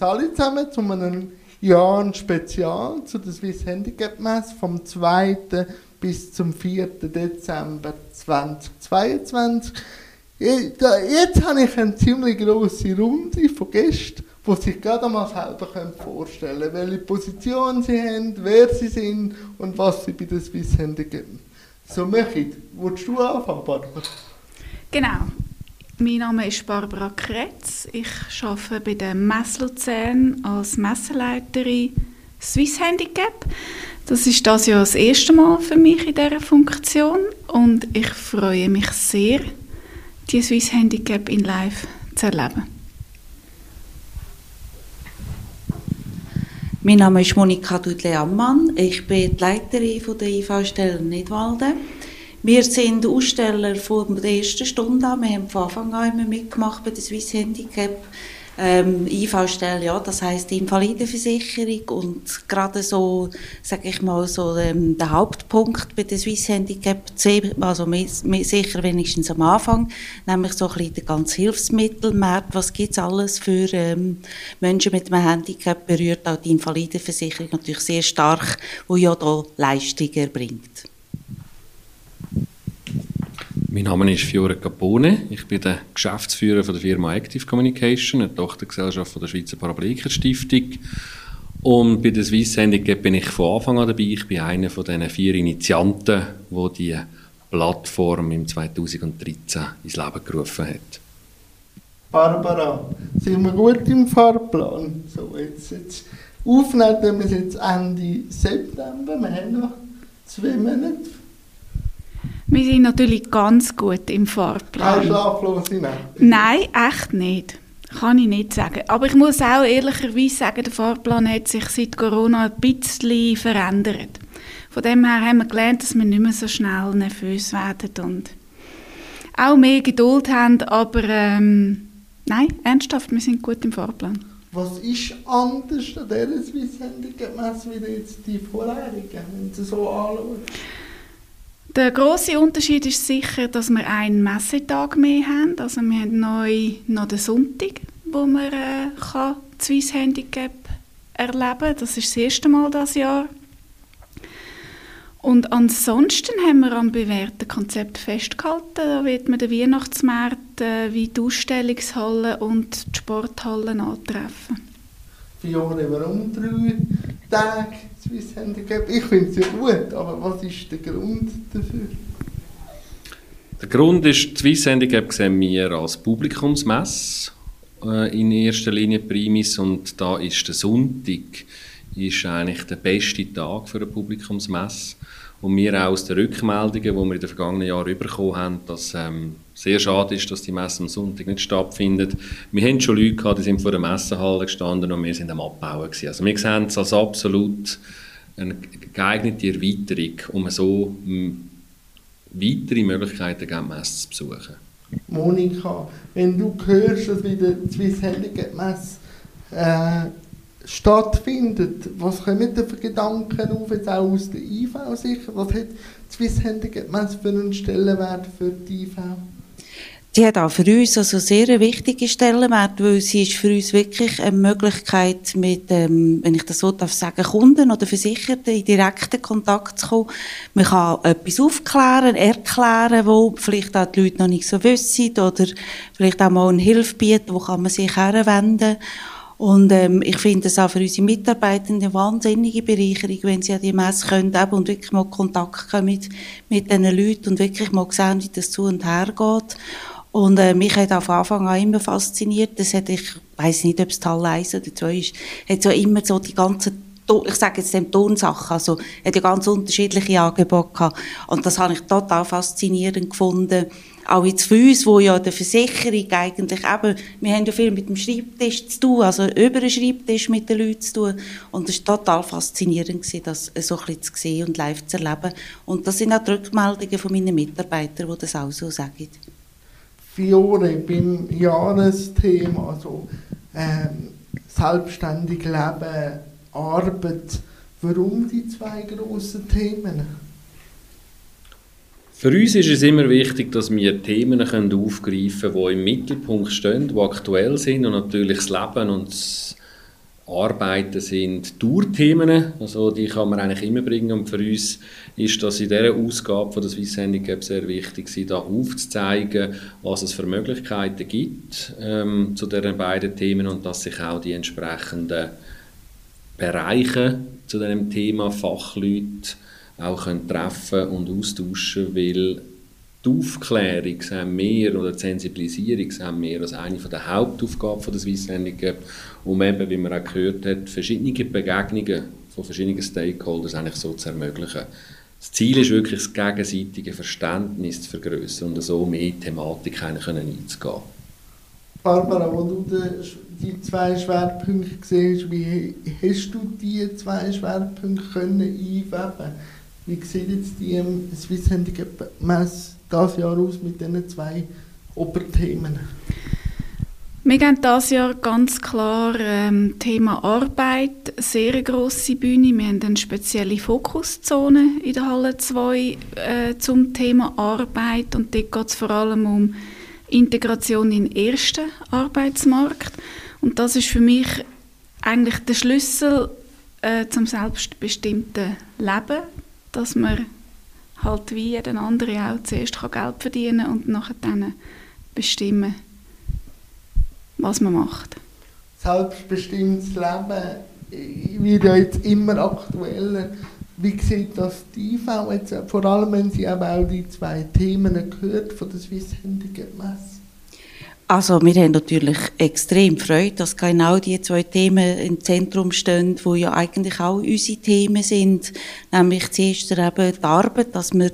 Alle zusammen zu einem Jahr Spezial zu der Swiss Handicap Messe vom 2. bis zum 4. Dezember 2022. Jetzt habe ich eine ziemlich grosse Runde von Gästen, die sich gerade einmal selber vorstellen können, welche Position sie haben, wer sie sind und was sie bei der Swiss Handicap so machen. Willst du anfangen, Barbara? Genau. Mein Name ist Barbara Kretz. Ich arbeite bei der Messe Luzern als Messeleiterin Swiss Handicap. Das ist das ja das erste Mal für mich in dieser Funktion und ich freue mich sehr, die Swiss Handicap in live zu erleben. Mein Name ist Monika Dudle-Ammann. Ich bin die Leiterin der IV-Stelle Nidwalden. Wir sind Aussteller von der ersten Stunde an. Wir haben von Anfang an immer mitgemacht bei der Swiss Handicap. Ähm, ja, das heisst Invalidenversicherung und gerade so, sage ich mal, so ähm, der Hauptpunkt bei der Swiss Handicap, also sicher wenigstens am Anfang, nämlich so ein bisschen der ganze Hilfsmittelmarkt, was gibt es alles für ähm, Menschen mit einem Handicap, berührt auch die Invalidenversicherung natürlich sehr stark, wo ja da Leistungen erbringt. Mein Name ist Fiore Capone. Ich bin der Geschäftsführer von der Firma Active Communication, eine Tochtergesellschaft von der Schweizer Paraplegiker Stiftung. Und bei der Swiss Handicap bin ich von Anfang an dabei. Ich bin einer von den vier Initianten, die die Plattform im 2013 ins Leben gerufen hat. Barbara, sind wir gut im Fahrplan? So, jetzt, jetzt aufnehmen wir jetzt Ende September. Wir haben noch zwei Monate wir sind natürlich ganz gut im Fahrplan. Keine schlaflose Nächte? Nein, echt nicht. Kann ich nicht sagen. Aber ich muss auch ehrlicherweise sagen, der Fahrplan hat sich seit Corona ein bisschen verändert. Von dem her haben wir gelernt, dass wir nicht mehr so schnell nervös werden und auch mehr Geduld haben, aber ähm, nein, ernsthaft, wir sind gut im Fahrplan. Was ist anders an dieser Swiss Handicap Messe wie jetzt die vorherigen, wenn Sie so anschauen? Der große Unterschied ist sicher, dass wir einen Messetag mehr haben. Also wir haben neu noch den Sonntag, wo man äh, kann Swiss Handicap erleben kann. Das ist das erste Mal dieses Jahr. Und ansonsten haben wir am bewährten Konzept festgehalten. Da wird man den Weihnachtsmarkt äh, wie die Ausstellungshallen und die Sporthallen antreffen. Fiore, warum drei Tage Swiss Handicap? Ich finde es ja gut, aber was ist der Grund dafür? Der Grund ist, die Swiss Handicap sehen wir als Publikumsmesse äh, in erster Linie Primis und da ist der Sonntag ist eigentlich der beste Tag für eine Publikumsmesse. Und wir auch aus den Rückmeldungen, die wir in den vergangenen Jahren bekommen haben, dass ähm, sehr schade ist, dass die Messe am Sonntag nicht stattfindet. Wir haben schon Leute gehabt, die sind vor der Messehalle gestanden und wir sind am Abbauen gewesen. Also wir sehen es als absolut eine geeignete Erweiterung, um so hm, weitere Möglichkeiten geben, die Messe zu besuchen. Monika, wenn du hörst, dass wieder die Swiss Handicap Messe äh, stattfindet. Was kommen da für Gedanken auf, jetzt auch aus der IV sicher? Was hat die Swiss Handicap für einen Stellenwert für die IV? Die hat auch für uns also sehr eine wichtige Stellenwert, weil sie ist für uns wirklich eine Möglichkeit, mit, ähm, wenn ich das so darf sagen, Kunden oder Versicherten in direkten Kontakt zu kommen. Man kann etwas aufklären, erklären, wo vielleicht auch die Leute noch nicht so wissen oder vielleicht auch mal eine Hilfe bieten, wo kann man sich herwenden. Und ähm, ich finde es auch für unsere Mitarbeitenden eine wahnsinnige Bereicherung, wenn sie an die Messe können eben, und wirklich mal Kontakt haben mit, mit diesen Leuten und wirklich mal sehen, wie das zu und her geht. Und äh, mich hat auf Anfang an immer fasziniert, das hat, ich weiß nicht, ob es Teil 1 oder 2 ist, hat so immer so die ganzen ich sage jetzt dem Tonsachen, also hat ja ganz unterschiedliche Angebote gehabt. Und das habe ich total faszinierend gefunden. Auch jetzt für uns, wo ja der Versicherung eigentlich eben, wir haben ja viel mit dem Schreibtisch zu tun, also über den Schreibtisch mit den Leuten zu tun. Und es war total faszinierend, gewesen, das so ein bisschen zu sehen und live zu erleben. Und das sind auch die Rückmeldungen von meinen Mitarbeitern, die das auch so sagen. Fiore, beim Jahresthema, also ähm, selbstständig leben, Arbeit, warum die zwei grossen Themen? Für uns ist es immer wichtig, dass wir Themen aufgreifen können, die im Mittelpunkt stehen, die aktuell sind und natürlich das Leben und das Arbeiten sind Tourthemen, also die kann man eigentlich immer bringen und für uns ist das in dieser Ausgabe von der Swiss Handicap sehr wichtig, sie da aufzuzeigen, was es für Möglichkeiten gibt ähm, zu diesen beiden Themen und dass sich auch die entsprechenden Bereiche zu diesem Thema Fachleute auch können treffen und austauschen, weil die Aufklärung sehen wir oder die Sensibilisierung sehen wir als eine der Hauptaufgaben der Swiss Handicap, um eben, wie man auch gehört hat, verschiedene Begegnungen von verschiedenen Stakeholders eigentlich so zu ermöglichen. Das Ziel ist wirklich, das gegenseitige Verständnis zu vergrößern und so mehr Thematik einzugehen. Barbara, wo du die zwei Schwerpunkte siehst, wie hast du diese zwei Schwerpunkte können einweben Wie sieht jetzt die Swiss Handicap Messe dieses Jahr aus mit diesen zwei Oberthemen? Wir gehen dieses Jahr ganz klar ähm, Thema Arbeit, sehr grosse Bühne. Wir haben eine spezielle Fokuszone in der Halle 2 äh, zum Thema Arbeit und dort geht es vor allem um Integration in den ersten Arbeitsmarkt. Und das ist für mich eigentlich der Schlüssel äh, zum selbstbestimmten Leben, dass man halt wie jeder andere auch zuerst Geld verdienen kann und nachher dann bestimmen, was man macht. Selbstbestimmtes Leben wird ja jetzt immer aktueller. Wie sieht das die IV jetzt, vor allem wenn Sie eben auch die zwei Themen gehört von der Swiss Handicap Messe? Also wir haben natürlich extrem Freude, dass genau die zwei Themen im Zentrum stehen, wo ja eigentlich auch unsere Themen sind, nämlich zuerst eben die Arbeit, dass wir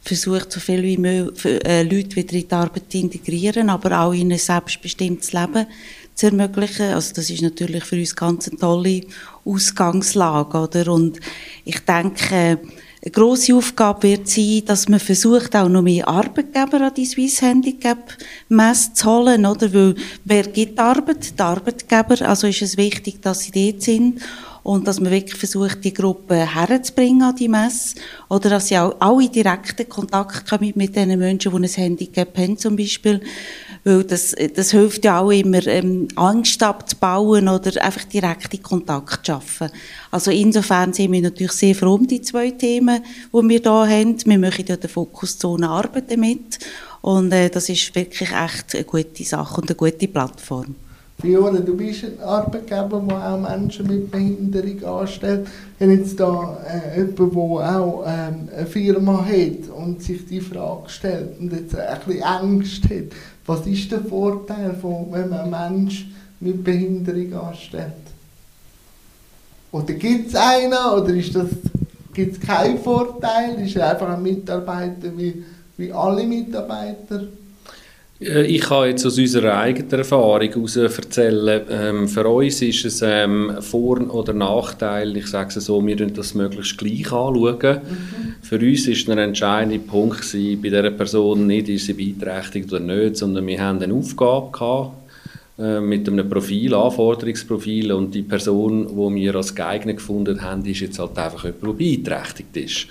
versucht, so viel wie möglich äh, Leute wieder in die Arbeit zu integrieren, aber auch in ein selbstbestimmtes Leben zu ermöglichen. Also das ist natürlich für uns ganz eine tolle Ausgangslage, oder? Und ich denke, eine grosse Aufgabe wird sein, dass man versucht, auch noch mehr Arbeitgeber an die Swiss Handicap Messe zu holen, oder? Weil, wer gibt Arbeit? Die Arbeitgeber. Also ist es wichtig, dass sie dort sind und dass man wirklich versucht, die Gruppe herzubringen an die Messe oder dass sie auch, auch in direkten Kontakt kommen mit den Menschen, die ein Handicap haben zum Beispiel, weil das, das hilft ja auch immer, ähm, Angst abzubauen oder einfach direkte Kontakt zu schaffen. Also insofern sind wir natürlich sehr froh um die zwei Themen, die wir hier haben. Wir machen ja den Fokuszone Arbeit damit und äh, das ist wirklich echt eine gute Sache und eine gute Plattform. Fiona, du bist ein Arbeitgeber, der auch Menschen mit Behinderung anstellt. Wenn jetzt da äh, jemand, der auch ähm, eine Firma hat und sich die Frage stellt und jetzt ein bisschen Angst hat, was ist der Vorteil, von, wenn man einen Menschen mit Behinderung anstellt? Oder gibt es einen oder gibt es keinen Vorteil? Ist er einfach ein Mitarbeiter wie, wie alle Mitarbeiter? Äh, ich kann jetzt aus unserer eigenen Erfahrung heraus erzählen, ähm, für uns ist es ähm, Vor- oder Nachteil, ich sage es so, wir schauen das möglichst gleich anschauen. Mhm. Für uns war der entscheidende Punkt gewesen, bei dieser Person nicht, ist sie beeinträchtigt oder nicht, sondern wir haben eine Aufgabe gehabt, äh, mit einem Profil, Anforderungsprofil und die Person, die wir als geeignet gefunden haben, ist jetzt halt einfach jemand, der beeinträchtigt ist.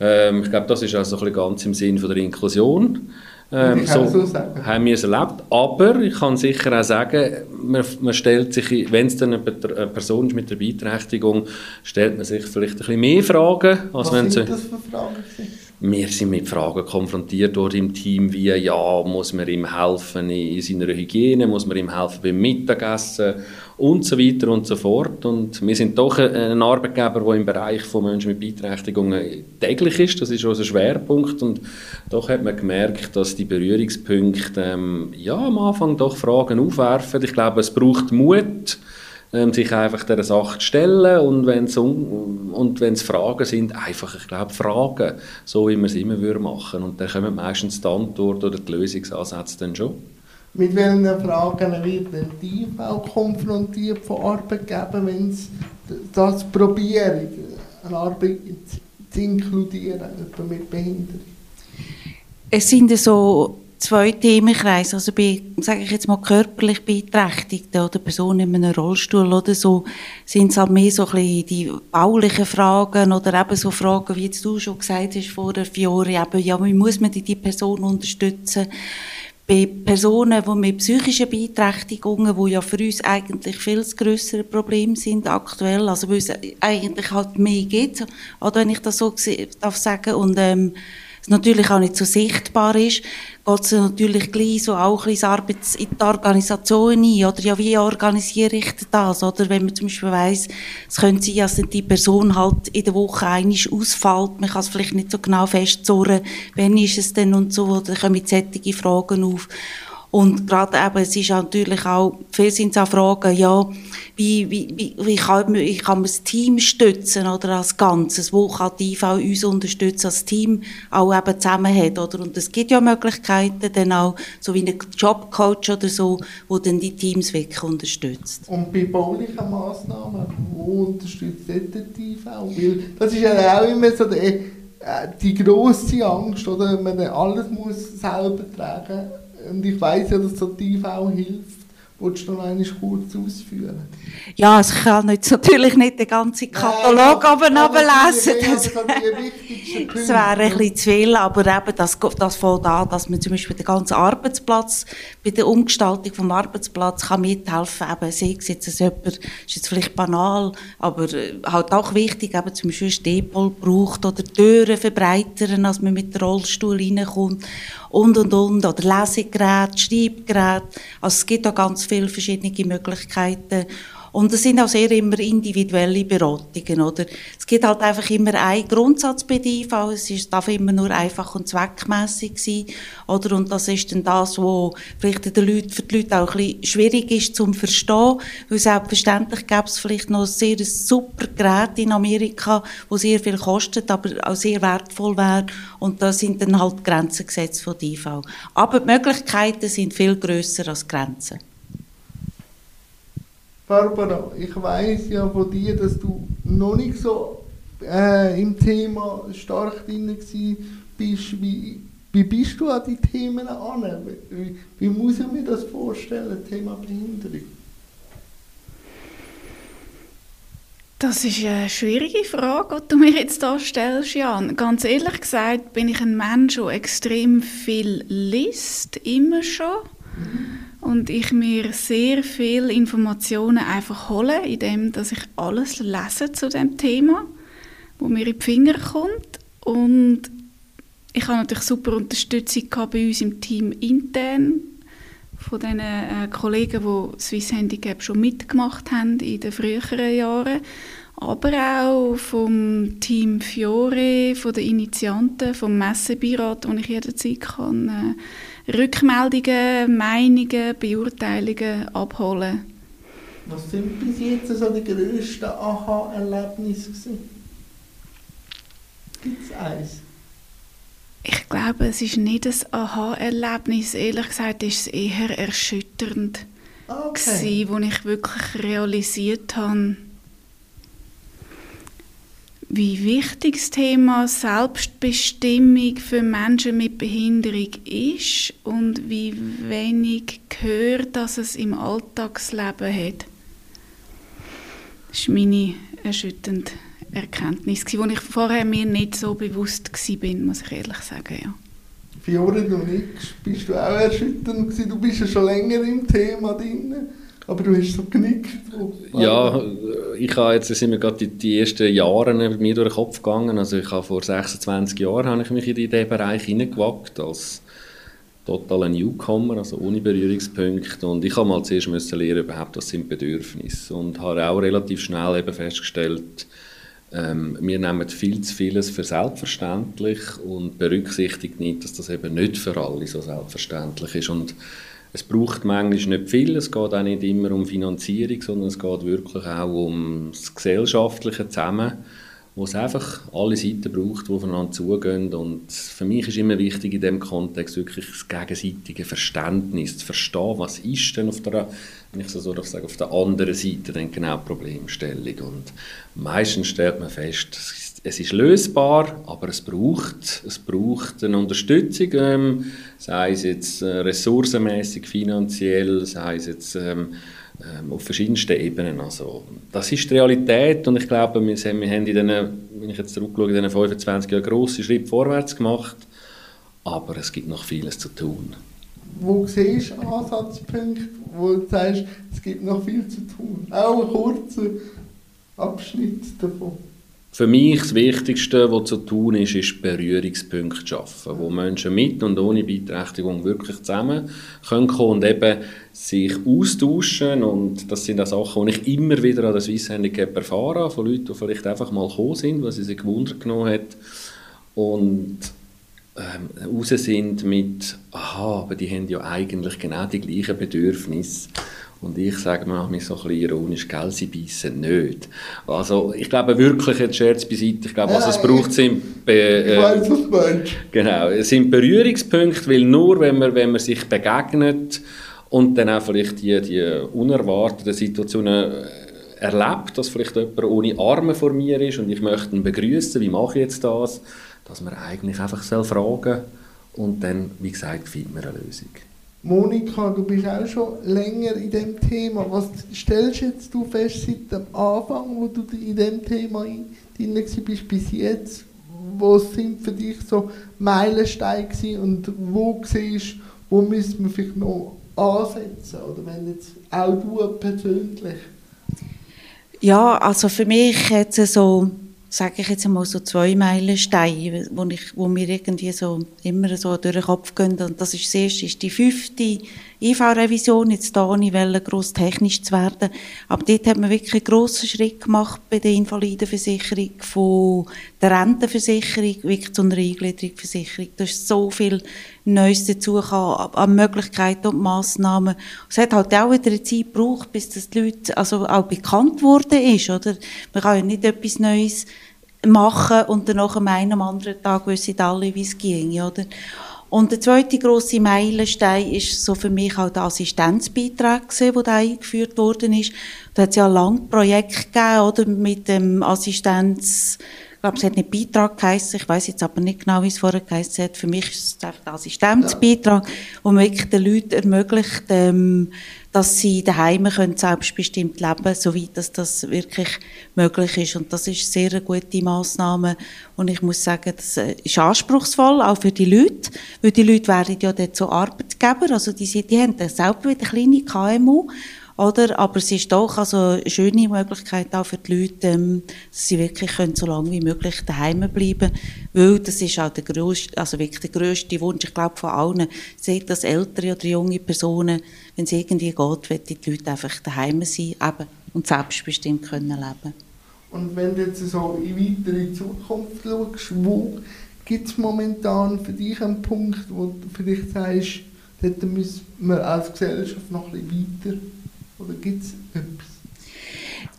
Ähm, ich glaube, das ist also ein ganz im Sinn von der Inklusion. Ähm, so, so haben wir es erlebt. Aber ich kann sicher auch sagen, man, man stellt sich, wenn es dann eine, eine, Person ist mit der Beeinträchtigung, stellt man sich vielleicht ein bisschen mehr Fragen. Als Was wenn sind das für Fragen? Wir sind mit Fragen konfrontiert worden im Team, wie, ja, muss man ihm helfen in seiner Hygiene, muss man ihm helfen beim Mittagessen und so weiter und so fort. Und wir sind doch ein Arbeitgeber, der im Bereich von Menschen mit Beeinträchtigungen täglich ist. Das ist unser Schwerpunkt. Und doch hat man gemerkt, dass die Berührungspunkte ähm, ja, am Anfang doch Fragen aufwerfen. Ich glaube, es braucht Mut, ähm, sich einfach dieser Sache zu stellen und wenn es und wenn es Fragen sind, einfach, ich glaube, Fragen, so wie man es immer machen würde. Und dann kommen meistens die Antwort oder die Lösungsansätze dann schon. Mit welchen Fragen wird denn die auch konfrontiert von Arbeitgebern, wenn sie das probieren, eine Arbeit zu inkludieren, jemand mit Behinderung? Es sind so zwei Themenkreise, also bei, sage ich jetzt mal, körperlich Beeinträchtigten oder Personen in einem Rollstuhl oder so, sind es halt mehr so ein bisschen die baulichen Fragen oder eben so Fragen, wie jetzt du schon gesagt hast vor Fiore, eben, ja, wie muss man die Person unterstützen? Bei Personen, die mit psychischen Beeinträchtigungen, die ja für uns eigentlich viel größere Probleme sind aktuell, also weil es eigentlich halt mehr gibt, oder wenn ich das so darf sagen, und ähm, es natürlich auch nicht so sichtbar ist, geht es natürlich gleich so auch ein Arbeits in die Organisation ein, oder ja, wie organisiere ich das, oder wenn man zum Beispiel weiss, es könnte sein, dass die Person halt in der Woche einisch ausfällt, man kann es vielleicht nicht so genau festzurren, wann ist es denn und so, oder kommen solche Fragen auf. Und gerade eben, es ist natürlich auch, viel sind es auch Fragen, ja, wie, wie, wie, kann, wie kann man das Team stützen oder als Ganzes? Wo kann die IV uns unterstützen, als Team auch eben zusammen hat, oder? Und es gibt ja Möglichkeiten, dann auch, so wie ein Jobcoach oder so, wo dann die Teams wirklich unterstützt. Und bei baulichen Massnahmen, wo unterstützt die IV? Weil das ist ja auch immer so der, äh, die grosse Angst, oder? Man alles muss selber tragen und ich weiß ja, dass der TV hilft. Willst du noch einmal kurz ausführen? Ja, also ich kann jetzt natürlich nicht den ganzen Katalog oben lesen. Das, das wäre ein bisschen zu viel, aber eben das, das fängt an, dass man zum Beispiel den ganzen Arbeitsplatz, bei der Umgestaltung des Arbeitsplatzes kann mithelfen kann. sei es jetzt jemand, ist jetzt vielleicht banal, aber äh, halt auch wichtig, eben zum Beispiel Stehpol braucht oder Türen verbreitern, als man mit dem Rollstuhl reinkommt und, und, und, oder Lesegerät, Schreibgerät. Also es gibt da ganz viele verschiedene Möglichkeiten. Und es sind auch sehr immer individuelle Beratungen, oder? Es gibt halt einfach immer einen Grundsatz bei der es ist, darf immer nur einfach und zweckmässig sein, oder? Und das ist dann das, was vielleicht den Leuten, für die Leute auch ein bisschen schwierig ist zum Verstehen, weil selbstverständlich gäbe es vielleicht noch ein sehr super Gerät in Amerika, wo sehr viel kostet, aber auch sehr wertvoll wäre, und da sind dann halt Grenzen gesetzt von der IV. Aber die Möglichkeiten sind viel grösser als Grenzen. Barbara, ich weiß ja von dir, dass du noch nicht so äh, im Thema stark drin bist. Wie, wie bist du an die Themen an? Wie, wie muss ich mir das vorstellen, Thema Behinderung? Das ist eine schwierige Frage, die du mir jetzt hier stellst, Jan. Ganz ehrlich gesagt bin ich ein Mensch, der extrem viel liest, immer schon. Mhm und ich mir sehr viele Informationen einfach hole, indem dass ich alles lese zu dem Thema, wo mir in die Finger kommt. Und ich habe natürlich super Unterstützung bei uns im Team intern von den äh, Kollegen, die Swiss Handicap schon mitgemacht haben in den früheren Jahren, aber auch vom Team Fiore, von den Initianten, vom Messebeirat, wo ich jederzeit kann, äh, Rückmeldungen, Meinungen, Beurteilungen abholen. Was sind bis jetzt so die grössten Aha-Erlebnisse? Gibt es eins? Ich glaube, es ist nicht ein Aha-Erlebnis. Ehrlich gesagt ist es eher erschütternd, okay. gewesen, wo ich wirklich realisiert habe, wie wichtig das Thema Selbstbestimmung für Menschen mit Behinderung ist und wie wenig Gehör dass es im Alltagsleben hat. Das war meine erschütternde Erkenntnis, die ich vorher mir nicht so bewusst war, muss ich ehrlich sagen. Ja. Fiore, du nicht, bist du auch erschütternd? Du bist ja schon länger im Thema drin. Aber du hast so genickt. Ja, ich habe jetzt sind mir gerade die, die ersten Jahre bei mir durch den Kopf gegangen. Also ich habe vor 26 Jahren habe ich mich in diesen Bereich hineingewagt als totaler Newcomer, also ohne Berührungspunkte. Und ich habe mal zuerst müssen lernen, überhaupt, was sind Bedürfnisse. Und habe auch relativ schnell eben festgestellt, ähm, wir nehmen viel zu vieles für selbstverständlich und berücksichtigen nicht, dass das eben nicht für alle so selbstverständlich ist. Und es braucht manchmal nicht viel, es geht auch nicht immer um Finanzierung, sondern es geht wirklich auch um das gesellschaftliche Zusammen, wo es einfach alle Seiten braucht, die aufeinander zugehen. Und für mich ist immer wichtig in diesem Kontext wirklich das gegenseitige Verständnis, zu verstehen, was ist denn auf der, wenn ich so sagen, auf der anderen Seite dann genau die Problemstellung. Und meistens stellt man fest, es ist lösbar, aber es braucht, es braucht eine Unterstützung, ähm, sei es jetzt äh, ressourcenmäßig, finanziell, sei es jetzt ähm, ähm, auf verschiedensten Ebenen. Also, das ist die Realität und ich glaube, wir, wir haben in den, wenn ich jetzt zurückschaue, in diesen 25 Jahren grosse Schritte vorwärts gemacht, aber es gibt noch vieles zu tun. wo siehst du Ansatzpunkte, wo du sagst, es gibt noch viel zu tun? Auch ein kurzer Abschnitt davon. Für mich das Wichtigste, was zu tun ist, ist Berührungspunkte schaffen, wo Menschen mit und ohne Beeinträchtigung wirklich zusammen können und eben sich austauschen. Und das sind auch Sachen, die ich immer wieder an der Swiss Handicap erfahre, von Leuten, die vielleicht einfach mal gekommen sind, weil sie sich gewundert genommen hat und ähm, raus sind mit, aha, aber die haben ja eigentlich genau die gleichen Bedürfnisse und ich sage mir mich so ein bisschen ironisch, gell, sie beißen nicht. Also ich glaube wirklich, jetzt Scherz beiseite, ich glaube, was es braucht, sind... Be äh, weiß, Genau, es sind Berührungspunkte, weil nur wenn man, wenn man sich begegnet und dann auch vielleicht die, die unerwarteten Situationen äh, erlebt, dass vielleicht jemand ohne Arme vor mir ist und ich möchte ihn begrüßen, wie mache ich jetzt das, dass man eigentlich einfach fragen soll und dann, wie gesagt, findet man eine Lösung. Monika, du bist auch schon länger in dem Thema. Was stellst jetzt du fest seit dem Anfang, wo du in dem Thema drin bist, bis jetzt? Was sind für dich so Meilensteine und wo siehst wo müssen wir vielleicht noch ansetzen? Oder wenn jetzt auch du persönlich? Ja, also für mich jetzt so sage ich jetzt einmal so zwei Meilensteine, wo, ich, wo mir irgendwie so immer so durch den Kopf gehen. Und das ist das erste, ist die fünfte IV-Revision. Jetzt da nicht gross technisch zu werden. Aber dort hat man wirklich einen grossen Schritt gemacht bei der Invalidenversicherung, von der Rentenversicherung wirklich zu einer Eingliederungsversicherung. Da ist so viel Neues dazu an Möglichkeiten und Massnahmen. Es hat halt auch wieder eine Zeit gebraucht, bis das die Leute also auch bekannt worden ist, oder? Man kann ja nicht etwas Neues machen und dann nach einem anderen Tag wissen alle, wie es ging, oder? Und der zweite große Meilenstein ist so für mich auch der Assistenzbeitrag der da eingeführt worden ist. Da hat es ja ein langes Projekt gegeben, oder, mit dem Assistenz, ich glaube, es hat nicht Beitrag geheißen, ich weiß jetzt aber nicht genau, wie es vorher geheißen hat. Für mich ist es der Assistenzbeitrag, wo man wirklich den Leuten ermöglicht, ähm, dass sie daheim können selbstbestimmt leben, soweit dass das wirklich möglich ist. Und das ist sehr eine gute Maßnahme. Und ich muss sagen, das äh, ist anspruchsvoll, auch für die Leute, weil die Leute werden ja dort so Arbeitgeber, also die, die haben selber wieder kleine KMU oder? Aber es ist doch also eine schöne Möglichkeit auch für die Leute, ähm, dass sie wirklich können, so lange wie möglich daheim bleiben. Weil das ist auch der grösste, also wirklich der grösste Wunsch, ich glaube, von allen. Seht das ältere oder junge Personen, wenn es irgendwie geht, wollen die Leute einfach daheim sein eben, und selbstbestimmt können leben. Und wenn du jetzt so in weitere Zukunft schaust, wo gibt es momentan für dich einen Punkt, wo du vielleicht sagst, dort müssen wir als Gesellschaft noch ein bisschen weiter oder gibt es etwas?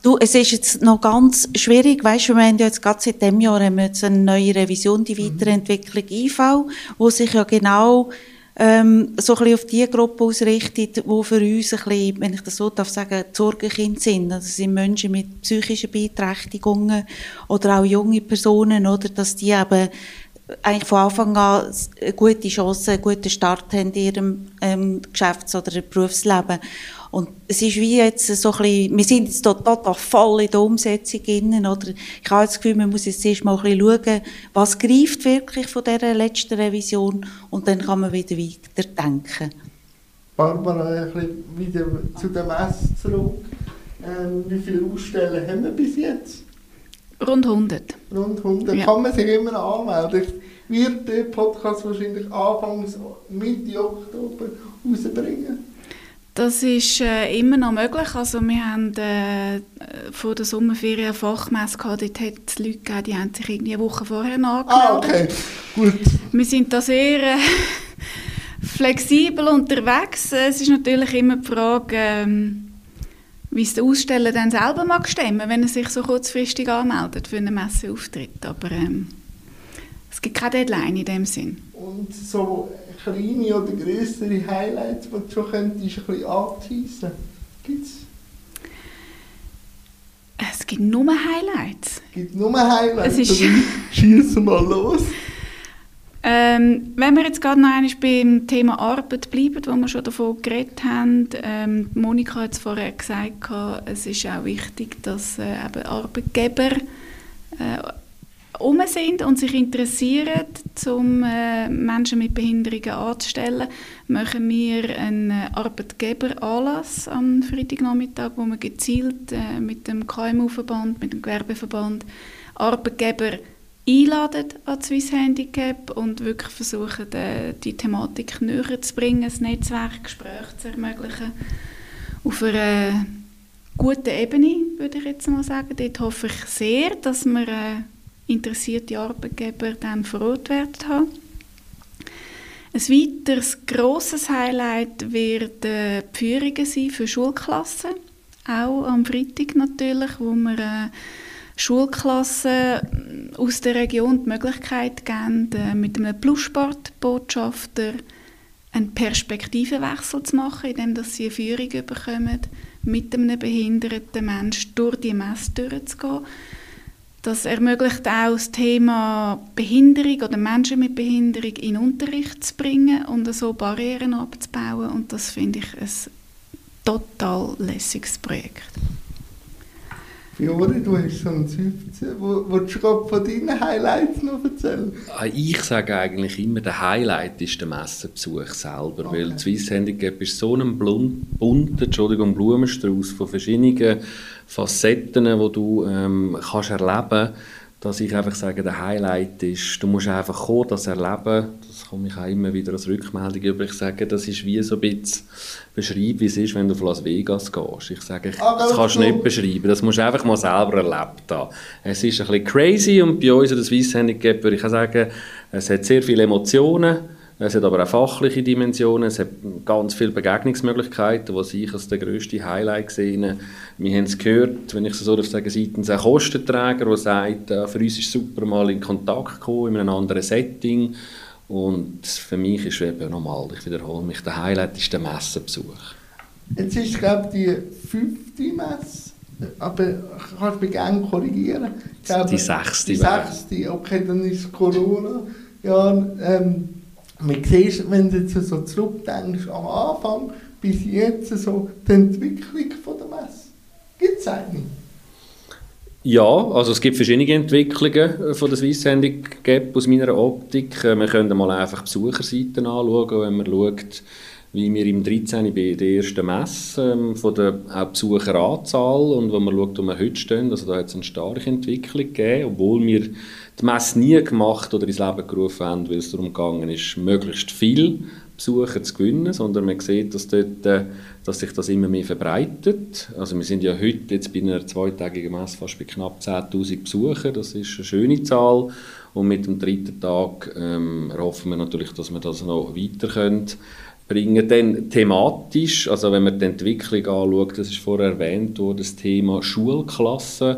Du, es ist jetzt noch ganz schwierig, weißt du, wir haben ja jetzt gerade seit dem Jahr haben wir jetzt eine neue Revision, die mhm. Weiterentwicklung IV, wo sich ja genau ähm, so ein bisschen auf die Gruppe ausrichtet, wo für uns ein bisschen, wenn ich das so darf sagen, Sorgenkind sind. Also sind Menschen mit psychischen Beeinträchtigungen oder auch junge Personen, oder, dass die eben eigentlich von Anfang an gute Chance, einen guten Start haben in ihrem ähm, Geschäfts- oder Berufsleben. Und es ist wie jetzt so ein bisschen, wir sind jetzt total voll in der Umsetzung innen, oder? Ich habe das Gefühl, man muss jetzt erst mal ein bisschen schauen, was greift wirklich von dieser letzten Revision und dann kann man wieder weiter denken. Barbara, ein bisschen wieder zu der Messe zurück. Ähm, wie viele Aussteller haben wir bis jetzt? Rund 100. Rund 100. Ja. Kann man sich immer anmelden. Wird der Podcast wahrscheinlich anfangs Mitte Oktober rausbringen? Das ist äh, immer noch möglich. Also wir haben äh, vor der Sommerferien eine Fachmesse gehabt. Dort hat es Leute gegeben, die haben sich irgendwie eine Woche vorher angemeldet. Ah, okay. Gut. Wir sind da sehr äh, flexibel unterwegs. Es ist natürlich immer die Frage, ähm, wie es der Aussteller dann selber mag stemmen, wenn er sich so kurzfristig anmeldet für einen Messeauftritt. Aber ähm, es gibt keine Deadline in dem Sinn. Und so kleine oder größere Highlights, die du schon könntest, ein bisschen anteasen? Gibt's? Es gibt nur Highlights. Es gibt nur Highlights? Es ist Schießen mal los. Ähm, wenn wir jetzt gerade noch einmal beim Thema Arbeit bleiben, wo wir schon davon geredet haben, ähm, Monika hat es vorher gesagt, es ist auch wichtig, dass äh, eben Arbeitgeber äh, um sind und sich interessieren, um äh, Menschen mit Behinderungen anzustellen, machen wir einen Arbeitgeberanlass am Freitagnachmittag, wo wir gezielt äh, mit dem KMU-Verband, mit dem Gewerbeverband Arbeitgeber einladen an Swiss Handicap und wirklich versuchen, die, die Thematik näher zu bringen, das Netzwerk, Gespräche zu ermöglichen. Auf einer guten Ebene, würde ich jetzt mal sagen. Dort hoffe ich sehr, dass wir äh, interessierte Arbeitgeber dann vor Ort werden haben. Ein weiteres grosses Highlight wird äh, die Führungen sein für Schulklassen. Auch am Freitag natürlich, wo wir äh, Schulklassen aus der Region die Möglichkeit geben, äh, mit einem Plussportbotschafter einen Perspektivenwechsel zu machen, indem sie eine Führung bekommen, mit einem behinderten Menschen durch die Messe durchzugehen. Das ermöglicht auch das Thema Behinderung oder Menschen mit Behinderung in Unterricht zu bringen und so Barrieren abzubauen. Und das finde ich ein total lässiges Projekt. Fiore, du hast so ein 15. Wolltest du gerade von deinen Highlights noch erzählen? Ah, ich sage eigentlich immer, der Highlight ist der Messebesuch selber, okay. weil Swiss Handicap ist so ein bunter Entschuldigung, Blumenstrauß von verschiedenen Facetten, die du ähm, kannst erleben kannst dass ich einfach sage, der Highlight ist, du musst einfach kommen, das erleben. Das komme ich auch immer wieder als Rückmeldung über. Ich sage, das ist wie so ein bisschen beschreiben, wie es ist, wenn du auf Las Vegas gehst. Ich sage, ich, ah, das kannst du nicht beschreiben. Das musst du einfach mal selber erlebt haben. Es ist ein bisschen crazy und bei uns in der Swiss Handicap würde ich sagen, es hat sehr viele Emotionen es hat aber auch fachliche Dimensionen, es hat ganz viele Begegnungsmöglichkeiten, was ich als der grösste Highlight sehe. Wir haben es gehört, wenn ich so darf sagen, seitens ein Kostenträger, der sagt, äh, für uns ist es super, mal in Kontakt zu kommen, in einem anderen Setting. Und für mich ist eben nochmal, ich wiederhole mich, der Highlight ist der Messebesuch. Jetzt ist, glaube ich, die fünfte Messe, aber kannst du mich gerne korrigieren? Glaube, die sechste. Die sechste, okay, dann ist Corona. Ja, ähm, man sieht, wenn du jetzt so zurückdenkst, am Anfang bis jetzt so die Entwicklung von der Messe. Gibt es eine? Ja, also es gibt verschiedene Entwicklungen von der Swiss Handicap aus meiner Optik. Äh, wir können mal einfach Besucherseiten anschauen, wenn man schaut, wie wir im 13. bei der ersten Messe ähm, von der auch Besucheranzahl und wenn man schaut, wo wir heute stehen, also da hat es eine starke Entwicklung gegeben, obwohl wir die Messe nie gemacht oder ins Leben gerufen haben, weil es darum gegangen ist, möglichst viel Besucher zu gewinnen, sondern man sieht, dass, dort, äh, dass sich das immer mehr verbreitet. Also wir sind ja heute jetzt bei einer zweitägigen Messe fast bei knapp 10'000 Besuchern, das ist eine schöne Zahl und mit dem dritten Tag ähm, hoffen wir natürlich, dass wir das noch weiter können bringen. Dann thematisch, also wenn man die Entwicklung anschaut, das ist vorher erwähnt worden, das Thema Schulklassen,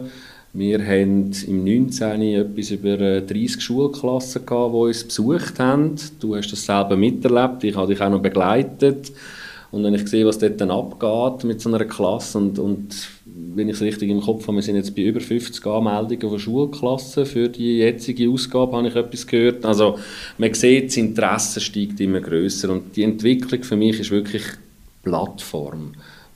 wir haben im 19. etwas über 30 äh, Schulklassen gehabt, die uns besucht haben. Du hast das selber miterlebt, ich habe dich auch noch begleitet. Und wenn ich sehe, was dort dann abgeht mit so einer Klasse und, und wenn ich es richtig im Kopf habe, wir sind jetzt bei über 50 Anmeldungen von Schulklassen für die jetzige Ausgabe, habe ich etwas gehört. Also man sieht, das Interesse steigt immer größer und die Entwicklung für mich ist wirklich Plattform.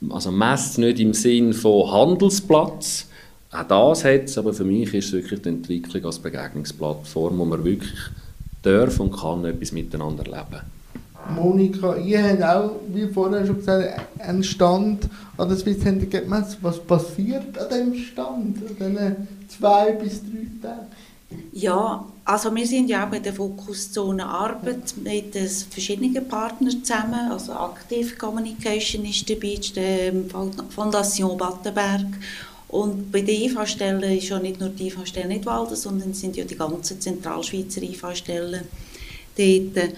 Also messt nicht im Sinn von Handelsplatz, auch das hat es, aber für mich ist es wirklich die Entwicklung als Begegnungsplattform, wo man wirklich darf und kann etwas miteinander leben. Monika, ihr habt auch, wie vorher schon gesagt, einen Stand an der Swiss Handicap Messe. Was passiert an diesem Stand, an diesen zwei bis drei Tagen? Ja, also wir sind ja auch bei der Fokuszone Arbeit mit verschiedenen Partnern zusammen. Also Active Communication ist dabei, die Fondation Battenberg und bei den IV-Stellen ist ja nicht nur die IV-Stelle Nidwalden, sondern sind ja die ganzen Zentralschweizer IV-Stellen dort.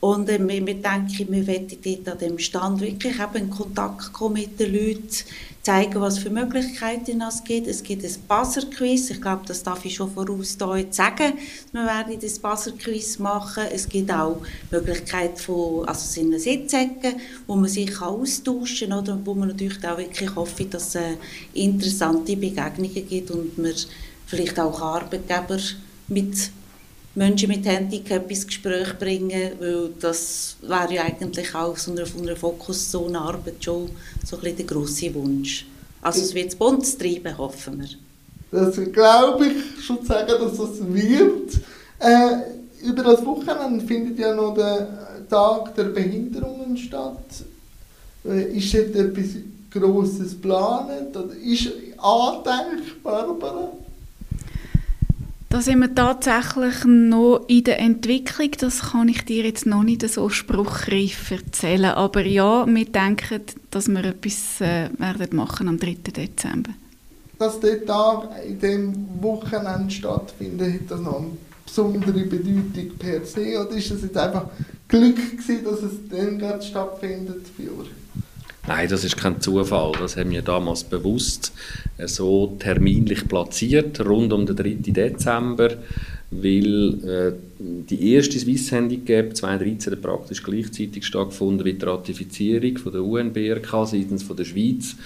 Und äh, wir, wir denken, wir wollen dort an dem Stand wirklich eben in Kontakt kommen mit den Leuten, zeigen, was für Möglichkeiten es gibt. Es gibt ein Buzzer-Quiz, ich glaube, das darf ich schon voraus jetzt sagen. Wir werden das Buzzer-Quiz machen. Es gibt auch Möglichkeiten von, also es sind Sitzecken, wo man sich austauschen kann, oder wo man natürlich auch wirklich hofft, dass es interessante Begegnungen gibt und man vielleicht auch Arbeitgeber mit Menschen mit Handicap ins Gespräch bringen, weil das wäre ja eigentlich auch so eine, von einer Fokuszone-Arbeit schon so ein der grosse Wunsch. Also es wird Bund treiben, hoffen wir. Das glaube ich schon sagen, dass das wird. Äh, über das Wochenende findet ja noch der Tag der Behinderungen statt. Äh, ist dort etwas Grosses geplant? Oder ist angedenkt, Barbara? Da sind wir tatsächlich noch in der Entwicklung. Das kann ich dir jetzt noch nicht so spruchreif erzählen. Aber ja, wir denken, dass wir etwas äh, werden machen am 3. Dezember. Dass der Tag in diesem Wochenende stattfindet, hat das noch eine besondere Bedeutung per se? Oder ist es jetzt einfach Glück gewesen, dass es dann gerade stattfindet für euch? Nein, das ist kein Zufall. Das haben wir damals bewusst äh, so terminlich platziert, rund um den 3. Dezember, weil äh, die erste Swiss Handicap 2013 hat praktisch gleichzeitig stattgefunden wie die Ratifizierung von der UNBRK seitens von der Schweiz.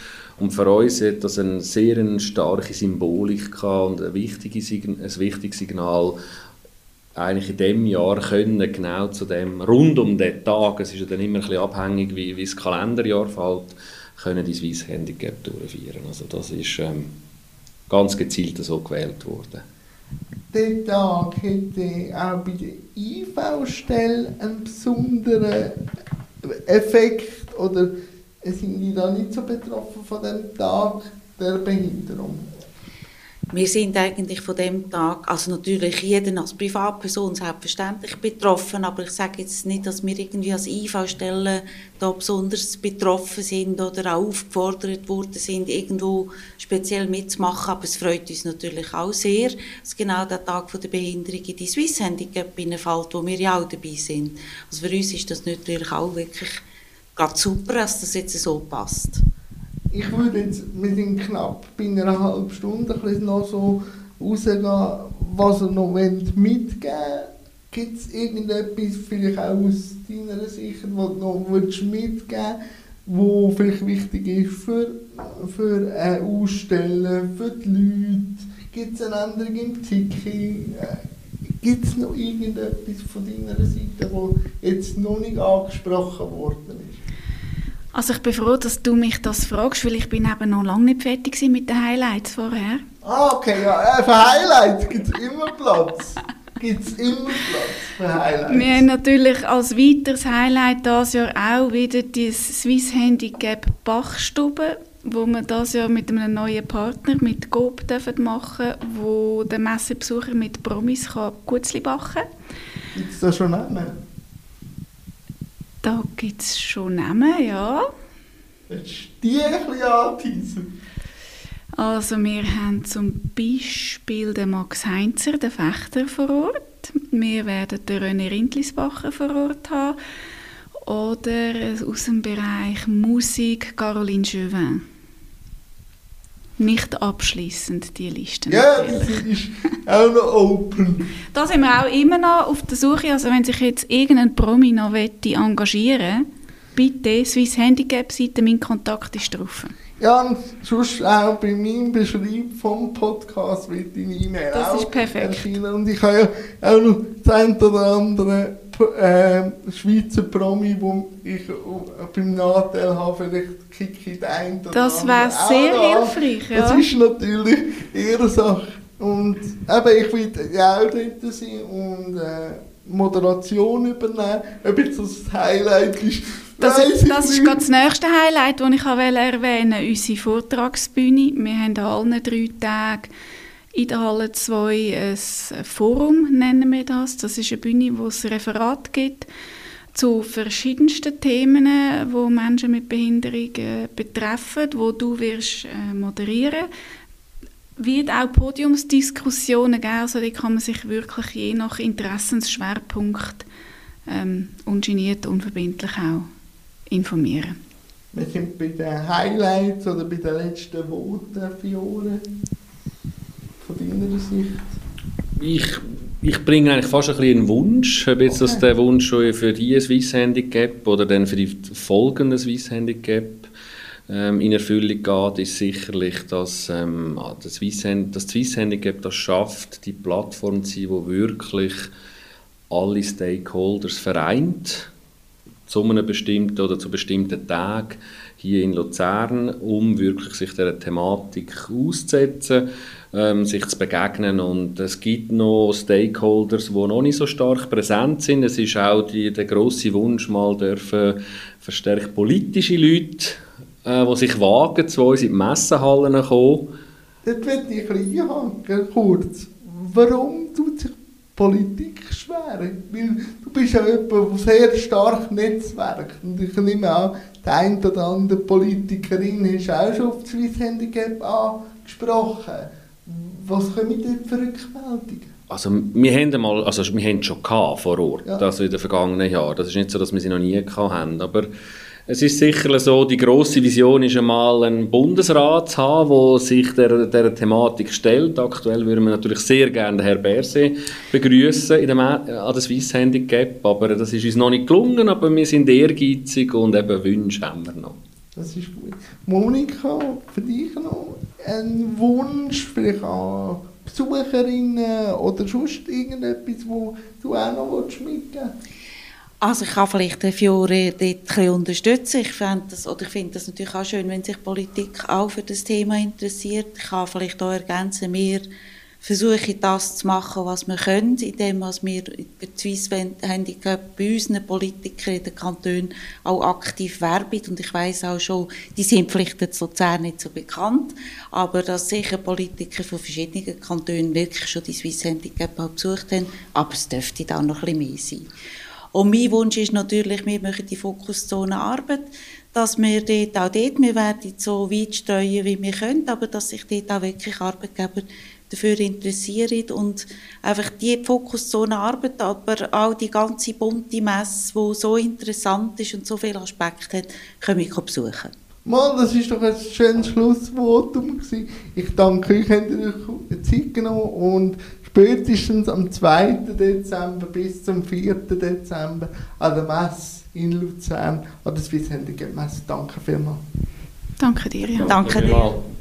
Und für uns hat das eine sehr starke Symbolik und ein wichtiges, ein wichtiges Signal eigentlich in dem Jahr können genau zu dem, rund um den Tag, es ist ja dann immer ein bisschen abhängig, wie, wie das Kalenderjahr fällt, können die Swiss Handicap durchführen. Also das ist ähm, ganz gezielt so gewählt worden. Der Tag hätte auch bei der IV-Stelle einen besonderen Effekt oder sind die da nicht so betroffen von dem Tag der Behinderung? Wir sind eigentlich von dem Tag, also natürlich jeden als Privatperson selbstverständlich betroffen, aber ich sage jetzt nicht, dass wir irgendwie als IV-Stellen da besonders betroffen sind oder auch aufgefordert worden sind, irgendwo speziell mitzumachen, aber es freut uns natürlich auch sehr, dass genau der Tag der Behinderung in die Swiss Handicap fällt, wo wir ja auch dabei sind. Also für uns ist das natürlich auch wirklich gerade super, dass das jetzt so passt ich würde jetzt, wir sind knapp bei einer halben Stunde, ein noch so rausgehen, was ihr noch mitgeben wollt. Gibt es irgendetwas, vielleicht auch aus deiner Sicht, was du noch mitgeben willst, was vielleicht wichtig ist für, für ein Ausstellen, für die Leute? Gibt es eine Änderung im Tiki? Gibt es noch irgendetwas von deiner Seite, was jetzt noch nicht angesprochen worden? Also ich bin froh, dass du mich das fragst, weil ich bin eben noch lange nicht fertig mit den Highlights vorher. Ah, okay, ja. Äh, für Highlights gibt es immer Platz. gibt es immer Platz für Highlights. Wir haben natürlich als weiteres Highlight dieses Jahr auch wieder die Swiss Handicap Bachstube, wo wir das Jahr mit einem neuen Partner, mit GOB, dürfen machen wo der Messebesucher mit Promis kann Gutzli backen kann. Gibt es da schon einen? Da gibt es schon Namen, ja. Willst du die ein bisschen anteasen? Also wir haben zum Beispiel den Max Heinzer, den Fechter, vor Ort. Wir werden den René Rindlisbacher vor Ort haben. Oder aus dem Bereich Musik Caroline Jevin nicht abschließend die Liste. Ja, das ist auch noch open. Da sind wir auch immer noch auf der Suche. Also wenn sich jetzt irgendein Promi noch engagieren bitte Swiss Handicap Seite, mein Kontakt ist drauf. Ja, und sonst auch bei meinem Beschreib vom Podcast wird deine E-Mail Das ist perfekt. Erscheinen. Und ich habe ja auch noch das eine oder andere äh, Schweizer Promi, wo ich äh, beim Nachteil habe, vielleicht kicke ich den oder Das wäre sehr hilfreich, ja. Das ist natürlich ihre Sache. Und eben, ich will ja auch dort sein und äh, Moderation übernehmen. Ob jetzt das Highlight ist, das, das ist gerade das nächste Highlight, das ich erwähnen will, unsere Vortragsbühne. Wir haben an allen drei Tagen in der Halle 2 ein Forum, nennen wir das. Das ist eine Bühne, wo es Referat gibt zu verschiedensten Themen, wo Menschen mit Behinderung äh, betreffen, wo du wirst äh, moderieren wird auch Podiumsdiskussionen geben, also die kann man sich wirklich je nach Interessensschwerpunkt ähm, ungeniert, unverbindlich auch informieren. Wir sind bei den Highlights oder bei den letzten Worten, Fiore, deiner Sicht. Ich, ich bringe eigentlich fast ein bisschen einen Wunsch, ob jetzt okay. das der Wunsch schon für die Swiss Handicap oder dann für die folgenden Swiss Handicap ähm, in Erfüllung geht, ist sicherlich, dass ähm, ah, das, Swiss, Handicap das schafft, die Plattform zu sein, die wirklich alle Stakeholders vereint zu einem bestimmten oder zu bestimmten Tagen hier in Luzern, um wirklich sich dieser Thematik auszusetzen. Ähm, sich zu begegnen. Und es gibt noch Stakeholders, die noch nicht so stark präsent sind. Es ist auch die, der grosse Wunsch, mal dürfen verstärkt politische Leute, äh, die sich wagen, zu uns in die Messenhallen kommen. Dort will ich ein einhaken, kurz. Warum tut sich Politik schwer? Weil du bist ja jemand, der sehr stark netzwerkt. Und ich nehme an, der eine oder andere Politikerin hast auch schon auf das Swiss Handicap angesprochen. Was kommen dort für Rückmeldungen? Also wir haben mal, also wir haben schon gehabt vor Ort, Ja. also in den vergangenen Jahren. Das ist nicht so, dass wir sie noch nie gehabt haben, aber es ist sicher so, die grosse Vision ist einmal einen Bundesrat zu haben, der sich der, der Thematik stellt. Aktuell würden wir natürlich sehr gerne den Herrn Berset begrüßen in dem, an der Swiss Handicap, aber das ist uns noch nicht gelungen, aber wir sind ehrgeizig und eben Wünsche haben wir noch. Das ist gut. Monika, für dich noch ein Wunsch, vielleicht an Besucherinnen oder sonst irgendetwas, wo du auch noch willst mitgeben Also ich kann vielleicht Fiore dort ein unterstützen. Ich finde das, oder das natürlich auch schön, wenn sich Politik auch für das Thema interessiert. Ich kann vielleicht auch ergänzen, wir versuchen das zu machen, was wir können, indem was wir über die Swiss Handicap bei unseren Politikern in den Kantonen auch aktiv werben. Und ich weiß auch schon, die sind vielleicht in Luzern nicht so bekannt, aber dass sicher Politiker von verschiedenen Kantonen wirklich schon die Swiss Handicap auch besucht haben, aber es dürfte da noch ein bisschen mehr sein. Und mein Wunsch ist natürlich, wir machen die Fokuszone Arbeit, dass wir dort auch dort, wir werden so weit streuen, wie wir können, aber dass sich dort auch wirklich Arbeitgeber dafür interessieren und einfach die Fokuszone Arbeit, aber auch die ganze bunte Messe, die so interessant ist und so viele Aspekte hat, können wir besuchen. Mal, das ist doch ein schönes Schlussvotum gewesen. Ich danke euch, habt ihr euch Zeit genommen und spätestens am 2. Dezember bis zum 4. Dezember an der Messe in Luzern, an der Swiss Handicap Messe. Danke vielmals. Danke dir, ja. Danke dir. vielmals.